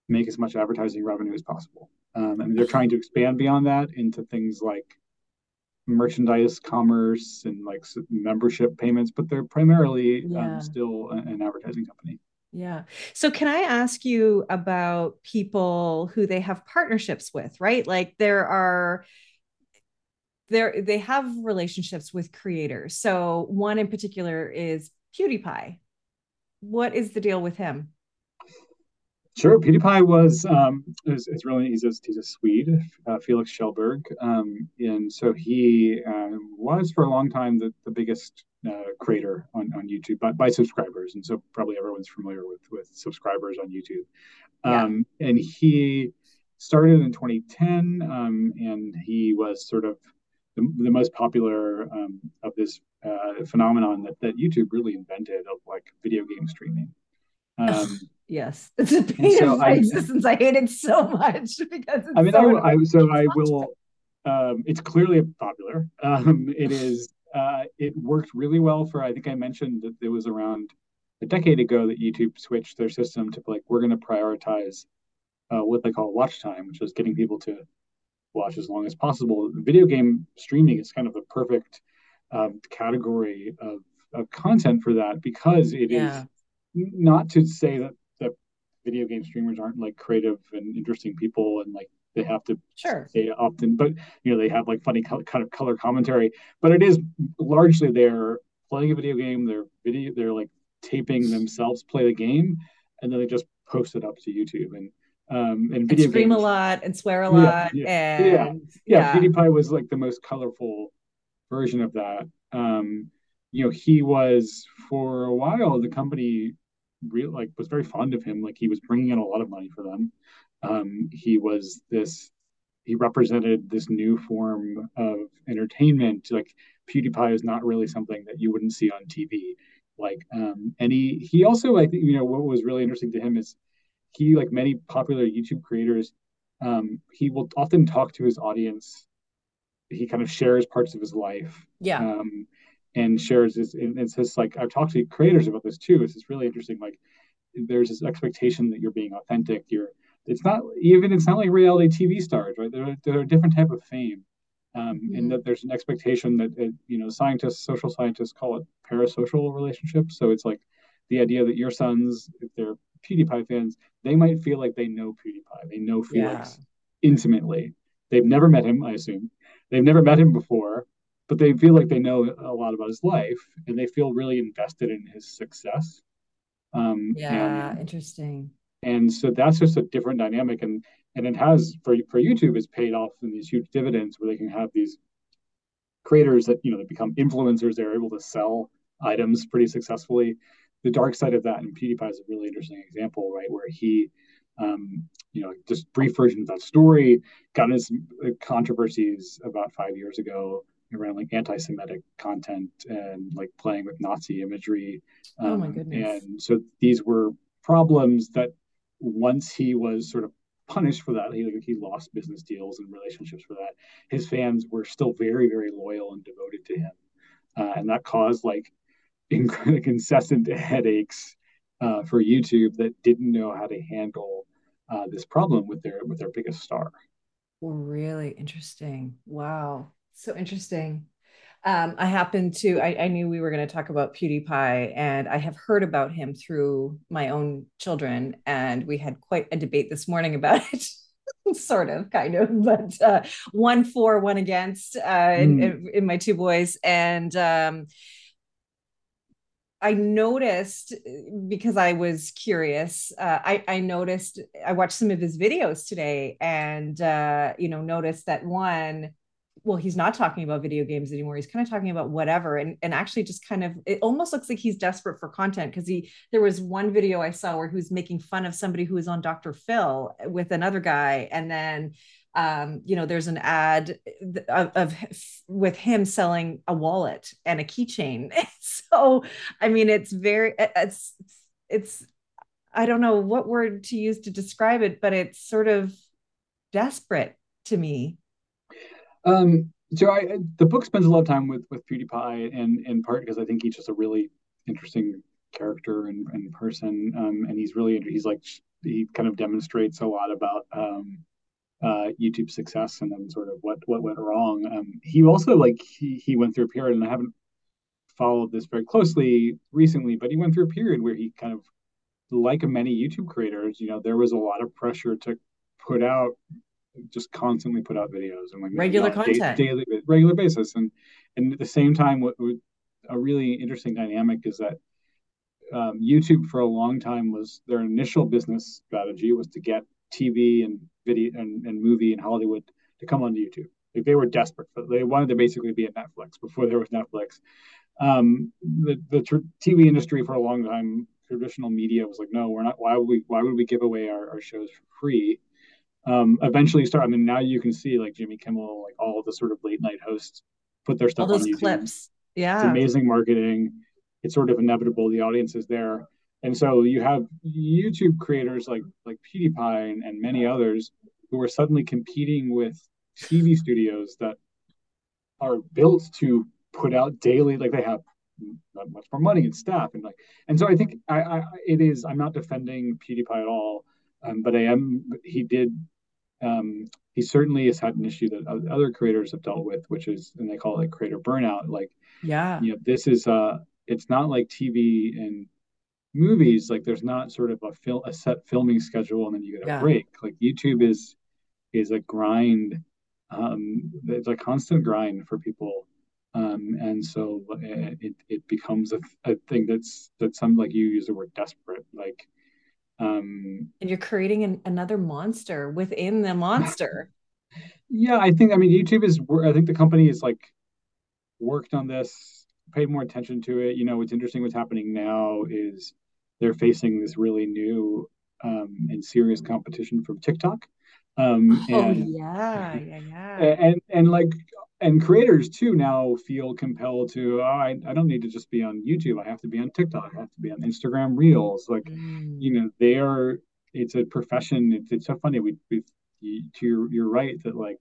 make as much advertising revenue as possible. Um, and they're trying to expand beyond that into things like merchandise commerce and like membership payments, but they're primarily um, yeah. um, still an advertising company. Yeah. So, can I ask you about people who they have partnerships with, right? Like there are there they have relationships with creators. So, one in particular is PewDiePie. What is the deal with him? Sure. PewDiePie was, um, is, is really, he's a, he's a Swede, uh, Felix Kjellberg. Um, and so he uh, was for a long time the, the biggest uh, creator on, on YouTube by, by subscribers. And so probably everyone's familiar with, with subscribers on YouTube. Um, yeah. And he started in 2010 um, and he was sort of the, the most popular um, of this uh, phenomenon that, that YouTube really invented of like video game streaming. Um, yes, it's a pain so of my I, existence. I hate it so much because I mean, so I, I, so I will. Um, it's clearly popular. Um, it is. Uh, it worked really well for. I think I mentioned that it was around a decade ago that YouTube switched their system to like we're going to prioritize uh, what they call watch time, which is getting people to watch as long as possible. Video game streaming is kind of the perfect um, category of, of content for that because it yeah. is not to say that that video game streamers aren't like creative and interesting people and like they have to sure say often but you know they have like funny kind of color commentary but it is largely they're playing a video game they're video they're like taping themselves play the game and then they just post it up to youtube and um and video and scream games, a lot and swear a lot yeah, yeah, and yeah, yeah. yeah. PewDiePie was like the most colorful version of that um you know he was for a while the company real like was very fond of him. Like he was bringing in a lot of money for them. Um, he was this. He represented this new form of entertainment. Like PewDiePie is not really something that you wouldn't see on TV. Like, um, and he he also I think you know what was really interesting to him is he like many popular YouTube creators. Um, he will often talk to his audience. He kind of shares parts of his life. Yeah. Um, and shares this it's just like i've talked to creators about this too it's just really interesting like there's this expectation that you're being authentic you're it's not even it's not like reality tv stars right they're, they're a different type of fame um, mm-hmm. and that there's an expectation that it, you know scientists social scientists call it parasocial relationships so it's like the idea that your sons if they're pewdiepie fans they might feel like they know pewdiepie they know felix yeah. intimately they've never met him i assume they've never met him before but they feel like they know a lot about his life and they feel really invested in his success. Um, yeah, and, interesting. And so that's just a different dynamic, and and it has for for YouTube, it's paid off in these huge dividends where they can have these creators that you know that become influencers. They're able to sell items pretty successfully. The dark side of that, and PewDiePie is a really interesting example, right, where he um, you know, just brief version of that story, got into some controversies about five years ago around like anti-Semitic content and like playing with Nazi imagery. Um, oh my um, goodness! And so these were problems that once he was sort of punished for that, he he lost business deals and relationships for that. His fans were still very very loyal and devoted to him, uh, and that caused like, incessant headaches uh, for YouTube that didn't know how to handle uh, this problem with their with their biggest star. Really interesting. Wow so interesting. Um, I happened to, I, I knew we were going to talk about PewDiePie, and I have heard about him through my own children. And we had quite a debate this morning about it. sort of kind of but uh, one for one against uh, mm. in, in, my two boys and um, I noticed because I was curious. Uh, I, I noticed I watched some of his videos today, and uh, you know, noticed that one well he's not talking about video games anymore he's kind of talking about whatever and and actually just kind of it almost looks like he's desperate for content because he there was one video i saw where he was making fun of somebody who was on dr phil with another guy and then um, you know, there's an ad of, of, with him selling a wallet and a keychain. so, I mean, it's very it's it's I don't know what word to use to describe it, but it's sort of desperate to me. Um, so I, the book spends a lot of time with with PewDiePie, and in part because I think he's just a really interesting character and, and person, um, and he's really he's like he kind of demonstrates a lot about um, uh, YouTube success and then sort of what what went wrong. Um, he also like he he went through a period, and I haven't followed this very closely recently, but he went through a period where he kind of like many YouTube creators, you know, there was a lot of pressure to put out just constantly put out videos and like regular content daily regular basis and and at the same time what, what a really interesting dynamic is that um, YouTube for a long time was their initial business strategy was to get TV and video and, and movie and Hollywood to come onto YouTube. Like they were desperate. For, they wanted to basically be at Netflix before there was Netflix. Um, the the tr- TV industry for a long time, traditional media was like, no, we're not. Why would we? Why would we give away our, our shows for free? Um, eventually, start. I mean, now you can see like Jimmy Kimmel, like all the sort of late night hosts put their stuff all those on YouTube. clips. Yeah, it's amazing marketing. It's sort of inevitable. The audience is there and so you have YouTube creators like like PewDiePie and, and many others who are suddenly competing with TV studios that are built to put out daily, like they have much more money and staff and like and so I think I, I it is I'm not defending PewDiePie at all, um, but I am he did um, he certainly has had an issue that other creators have dealt with, which is and they call it like creator burnout. Like yeah, you know this is uh it's not like TV and movies like there's not sort of a film a set filming schedule and then you get a yeah. break. Like youtube is is a grind um it's a constant grind for people. Um and so it it becomes a, a thing that's that's some like you use the word desperate like um and you're creating an, another monster within the monster. Yeah i think i mean youtube is i think the company is like worked on this paid more attention to it. You know what's interesting what's happening now is they're facing this really new um, and serious competition from TikTok. Um, oh and, yeah, yeah, yeah. And and like and creators too now feel compelled to oh, I, I don't need to just be on YouTube. I have to be on TikTok. I have to be on Instagram Reels. Like mm. you know they are. It's a profession. It's, it's so funny. We we to your you're right that like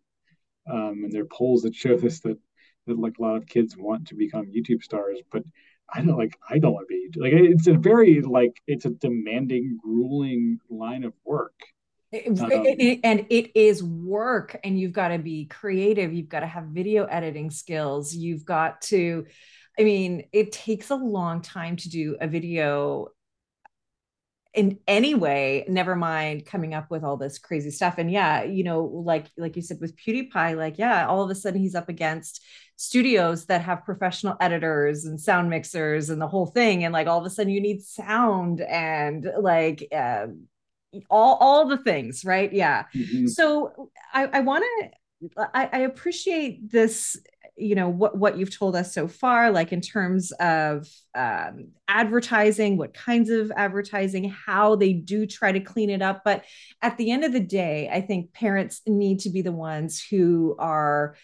um, and there are polls that show this that that like a lot of kids want to become YouTube stars, but I don't like I don't want to be like it's a very like it's a demanding, grueling line of work. It, um, it, it, and it is work, and you've got to be creative. You've got to have video editing skills. You've got to, I mean, it takes a long time to do a video in any way never mind coming up with all this crazy stuff. And yeah you know like like you said with pewdiepie like yeah all of a sudden he's up against studios that have professional editors and sound mixers and the whole thing. And like all of a sudden you need sound and like uh, all all the things right? Yeah. Mm-hmm. so i i want to I, I appreciate this you know what what you've told us so far like in terms of um, advertising what kinds of advertising how they do try to clean it up. But at the end of the day i think parents need to be the ones who are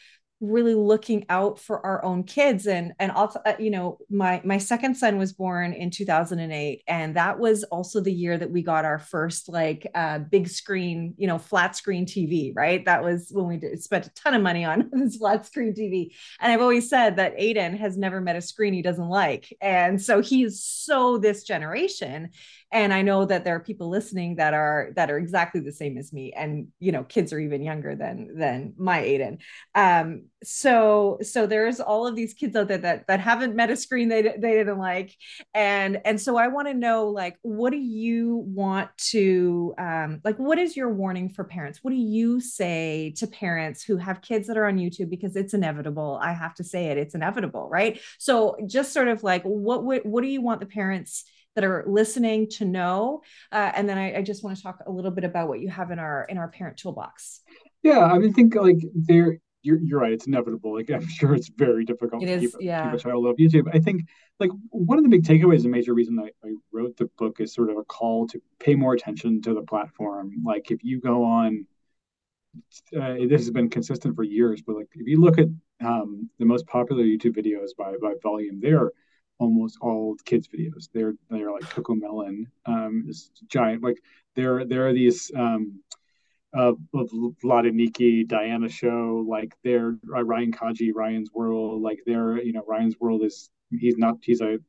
really looking out for our own kids. And and also uh, you know my my second son was born in 2008 and that was also the year that we got our first like uh, big screen you know flat screen tv right? That was when we did, spent a ton of money on this flat screen tv and i've always said that aiden has never met a screen he doesn't like. And so he's so this generation and i know that there are people listening that are that are exactly the same as me. And you know kids are even younger than than my aiden. Um so so there's all of these kids out there that that haven't met a screen they they didn't like. And and so i want to know like what do you want to um like what is your warning for parents? What do you say to parents who have kids that are on youtube? Because it's inevitable. I have to say it. It's inevitable right? So just sort of like what what, what do you want the parents that are listening to know uh, and then I, I just want to talk a little bit about what you have in our in our parent toolbox. Yeah i mean think like there you're, you're right it's inevitable like i'm sure it's very difficult it to is, keep, yeah. keep a child off youtube. I think like one of the big takeaways a major reason I, I wrote the book is sort of a call to pay more attention to the platform. Like if you go on uh, this has been consistent for years, but like if you look at um, the most popular YouTube videos by by volume, they're almost all kids videos. They're they're like CoComelon, um, this giant like there there are these um, uh, Nikki, Diana show, like they're uh, Ryan Kaji, Ryan's World, like they're you know Ryan's World is he's not he's a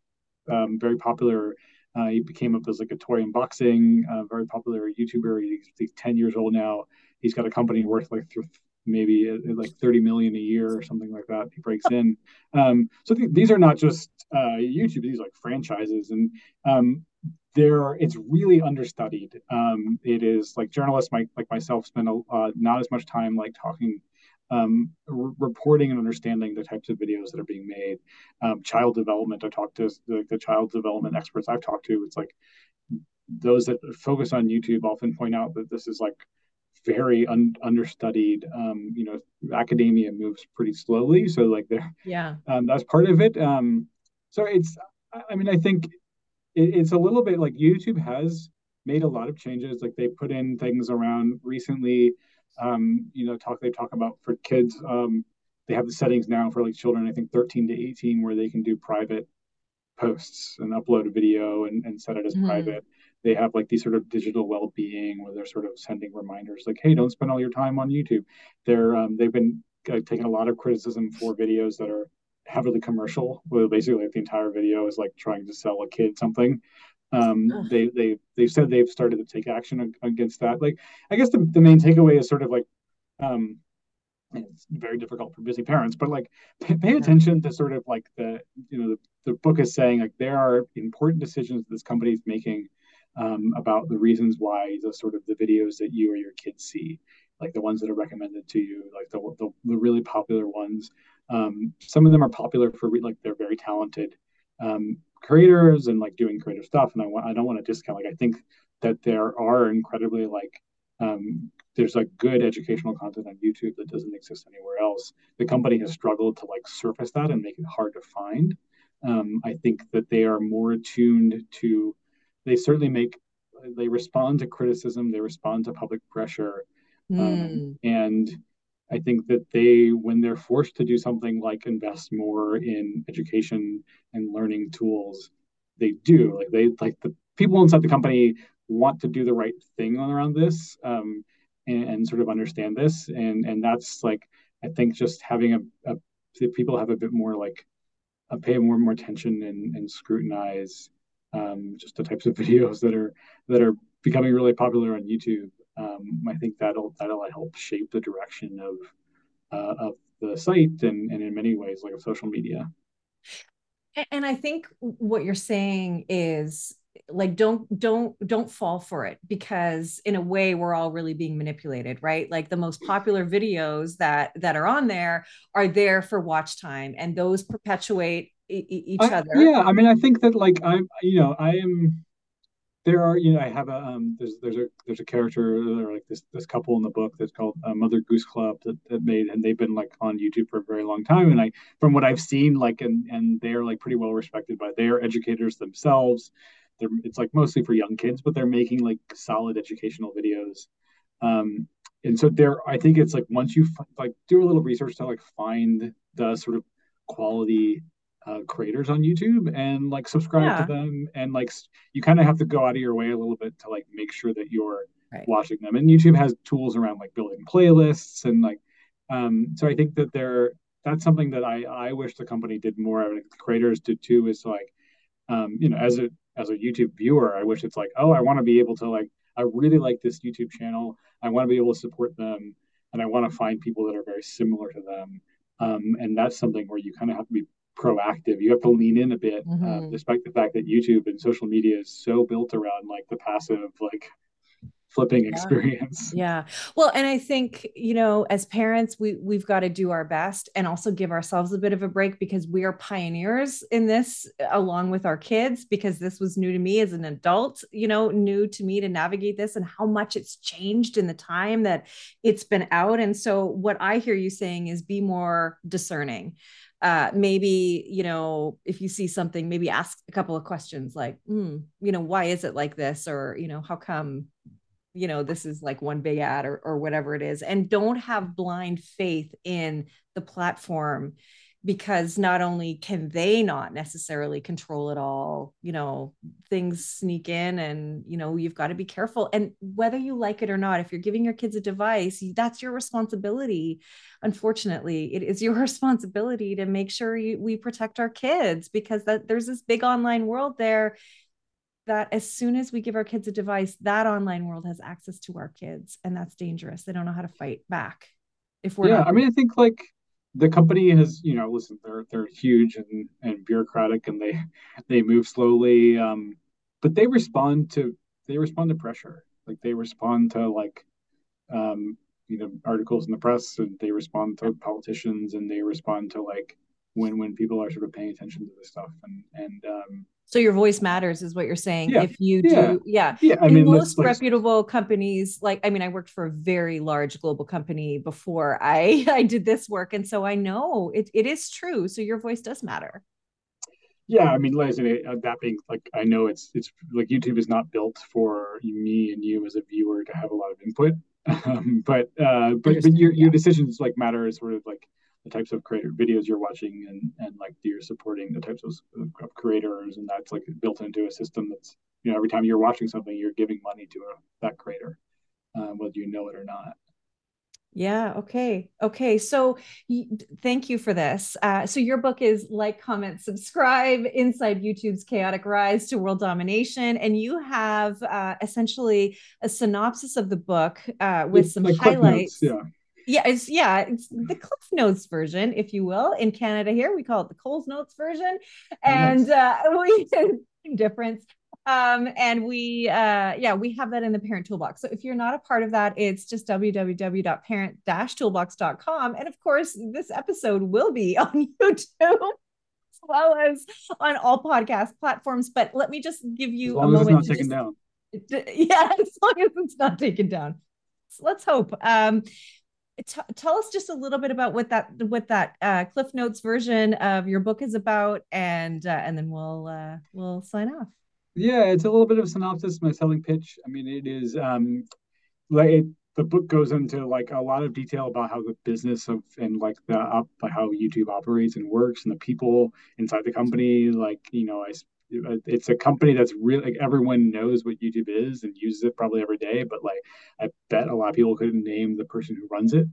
um, very popular. Uh, he became up as like a toy unboxing, uh, very popular YouTuber. He's, he's, 10 years old now. He's got a company worth like th- maybe uh, like 30 million a year or something like that. He breaks in. Um, so th- these are not just uh, YouTube, these are like franchises. And um, there it's really understudied. Um, it is like journalists like like myself spend a, uh, not as much time like talking um, reporting and understanding the types of videos that are being made. Um, child development, I talked to the, the, child development experts I've talked to. It's like those that focus on YouTube often point out that this is like very un- understudied. Um, you know, academia moves pretty slowly, so like there, yeah, um, that's part of it. Um, so it's, I mean, I think it, it's a little bit like YouTube has made a lot of changes. Like they put in things around recently um, you know, talk they talk about for kids. Um, they have the settings now for like children, I think 13 to 18, where they can do private posts and upload a video and, and set it as mm-hmm. private. They have like these sort of digital well-being where they're sort of sending reminders like, "Hey, don't spend all your time on YouTube." They're um, they've been uh, taking a lot of criticism for videos that are heavily commercial, where basically like, the entire video is like trying to sell a kid something. Um, they they they've said they've started to take action against that. Like, I guess the, the main takeaway is sort of like, um, it's very difficult for busy parents, but like pay, pay attention to sort of like the you know the, the book is saying like there are important decisions this company is making um, about the reasons why the sort of the videos that you or your kids see, like the ones that are recommended to you, like the the, the really popular ones. Um, some of them are popular for like they're very talented um, creators and like doing creative stuff. And I want I don't want to discount like I think that there are incredibly like um, there's like good educational content on YouTube that doesn't exist anywhere else. The company has struggled to like surface that and make it hard to find. Um, I think that they are more attuned to. They certainly make. They respond to criticism. They respond to public pressure, mm. um, and I think that they, when they're forced to do something like invest more in education and learning tools, they do. Like they, like the people inside the company want to do the right thing around this um, and, and, sort of understand this, and and that's like I think just having a, a people have a bit more like uh, pay more more attention and, and scrutinize um, just the types of videos that are that are becoming really popular on YouTube um, I think that'll that'll help shape the direction of uh, of the site and, and in many ways like social media. And I think what you're saying is like don't don't don't fall for it because in a way we're all really being manipulated right like the most popular videos that that are on there are there for watch time and those perpetuate each I, other yeah i mean i think that like i'm you know i am there are you know i have a um there's there's a there's a character or like this this couple in the book that's called uh, mother goose club that, that made and they've been like on youtube for a very long time and i from what i've seen like and and they're like pretty well respected by their educators themselves. They're it's like mostly for young kids but they're making like solid educational videos. Um and so there i think it's like once you like do a little research to like find the sort of quality uh, creators on YouTube and like subscribe yeah. to them and like you kind of have to go out of your way a little bit to like make sure that you're right. watching them. And YouTube has tools around like building playlists and like um so I think that there that's something that I I wish the company did more. I mean, the creators did too. Is like um you know as a as a YouTube viewer, I wish it's like oh I want to be able to like I really like this YouTube channel. I want to be able to support them and I want to find people that are very similar to them. Um, and that's something where you kind of have to be proactive. You have to lean in a bit, uh, mm-hmm. uh, despite the fact that YouTube and social media is so built around like the passive, like flipping yeah. experience. Yeah. Well, and I think, you know, as parents, we we've got to do our best and also give ourselves a bit of a break because we are pioneers in this along with our kids because this was new to me as an adult, you know, new to me to navigate this and how much it's changed in the time that it's been out. And so what I hear you saying is be more discerning uh, maybe you know if you see something maybe ask a couple of questions like mm, you know why is it like this? or you know how come you know this is like one big ad or, or whatever it is. And don't have blind faith in the platform because not only can they not necessarily control it all you know things sneak in and you know you've got to be careful and whether you like it or not if you're giving your kids a device that's your responsibility unfortunately it is your responsibility to make sure you, we protect our kids because that there's this big online world there that as soon as we give our kids a device, that online world has access to our kids, and that's dangerous. They don't know how to fight back. If we're yeah, not- I mean, I think like the company has, you know, listen, they're they're huge and and bureaucratic, and they they move slowly, um, but they respond to they respond to pressure. Like they respond to like, um, you know, articles in the press, and they respond to politicians, and they respond to like when when people are sort of paying attention to this stuff, and and um, so your voice matters is what you're saying. Yeah. If you do, yeah. Yeah. I In mean, most reputable companies, like I mean, I worked for a very large global company before I I did this work. And so I know it, it is true. So your voice does matter. Yeah, I mean, listen, uh, that being like, I know it's it's like YouTube is not built for me and you as a viewer to have a lot of input, um, but uh, but but your your decisions like matter as sort of like the types of creator videos you're watching and and like you're supporting the types of, of creators and that's like built into a system that's you know every time you're watching something you're giving money to a, that creator um, whether you know it or not. Yeah okay okay so thank you for this. Uh, so your book is like comment subscribe inside youtube's chaotic rise to world domination and you have uh, essentially a synopsis of the book uh, with some like highlights notes, yeah yeah, it's yeah, it's the Cliff Notes version, if you will. In Canada, here we call it the Coles Notes version, and uh, we difference. Um, and we uh, yeah, we have that in the Parent Toolbox. So if you're not a part of that, it's just www.parent-toolbox.com. And of course, this episode will be on YouTube as well as on all podcast platforms. But let me just give you a moment. It's not taken down. Yeah, as long as it's not taken down. So let's hope. Um, T- tell us just a little bit about what that what that uh, Cliff Notes version of your book is about, and uh, and then we'll uh, we'll sign off. Yeah, it's a little bit of a synopsis, my selling pitch. I mean, it is um, like it, the book goes into like a lot of detail about how the business of and like the up how YouTube operates and works and the people inside the company. Like you know, I it's a company that's really like everyone knows what YouTube is and uses it probably every day, but like I bet a lot of people couldn't name the person who runs it.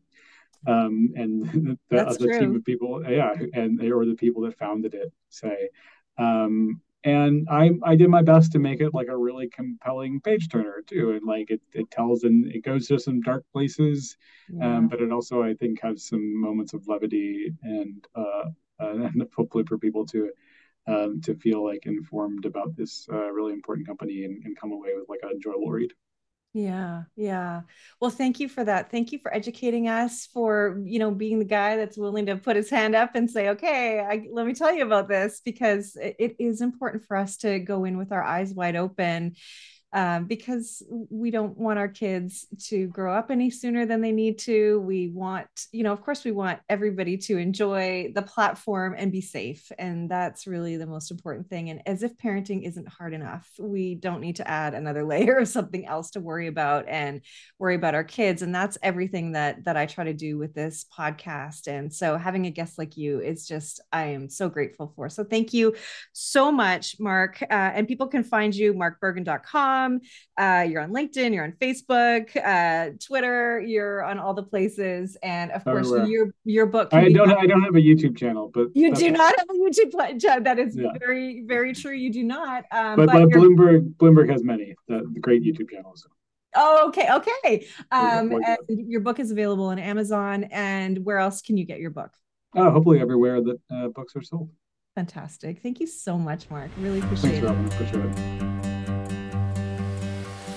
Um, and the, other the team of people, yeah, and they or the people that founded it say. Um, and I I did my best to make it like a really compelling page turner too, and like it it tells and it goes to some dark places, um, yeah. um, but it also I think has some moments of levity and uh, uh and hopefully for people to um, to feel like informed about this uh, really important company and, and come away with like an enjoyable read. Yeah, yeah. Well, thank you for that. Thank you for educating us, for you know being the guy that's willing to put his hand up and say, "Okay, I, let me tell you about this," because it, it is important for us to go in with our eyes wide open um, because we don't want our kids to grow up any sooner than they need to. We want, you know, of course, we want everybody to enjoy the platform and be safe. And that's really the most important thing. And as if parenting isn't hard enough, we don't need to add another layer of something else to worry about and worry about our kids. And that's everything that that I try to do with this podcast. And so having a guest like you is just, I am so grateful for. So thank you so much, Mark. Uh, and people can find you, markbergen.com uh, you're on LinkedIn, you're on Facebook, uh, Twitter, you're on all the places, and of course, your your book. I don't. I don't have a YouTube channel, but you do not have a YouTube channel. That is yeah. very, very true. You do not. Um, but, but, Bloomberg, Bloomberg has many the, the great YouTube channels. Oh, okay, okay. Um, and your book is available on Amazon. And where else can you get your book? Uh, hopefully, everywhere that uh, books are sold. Fantastic. Thank you so much, Mark. Really appreciate Thanks, it. Robin. Appreciate it.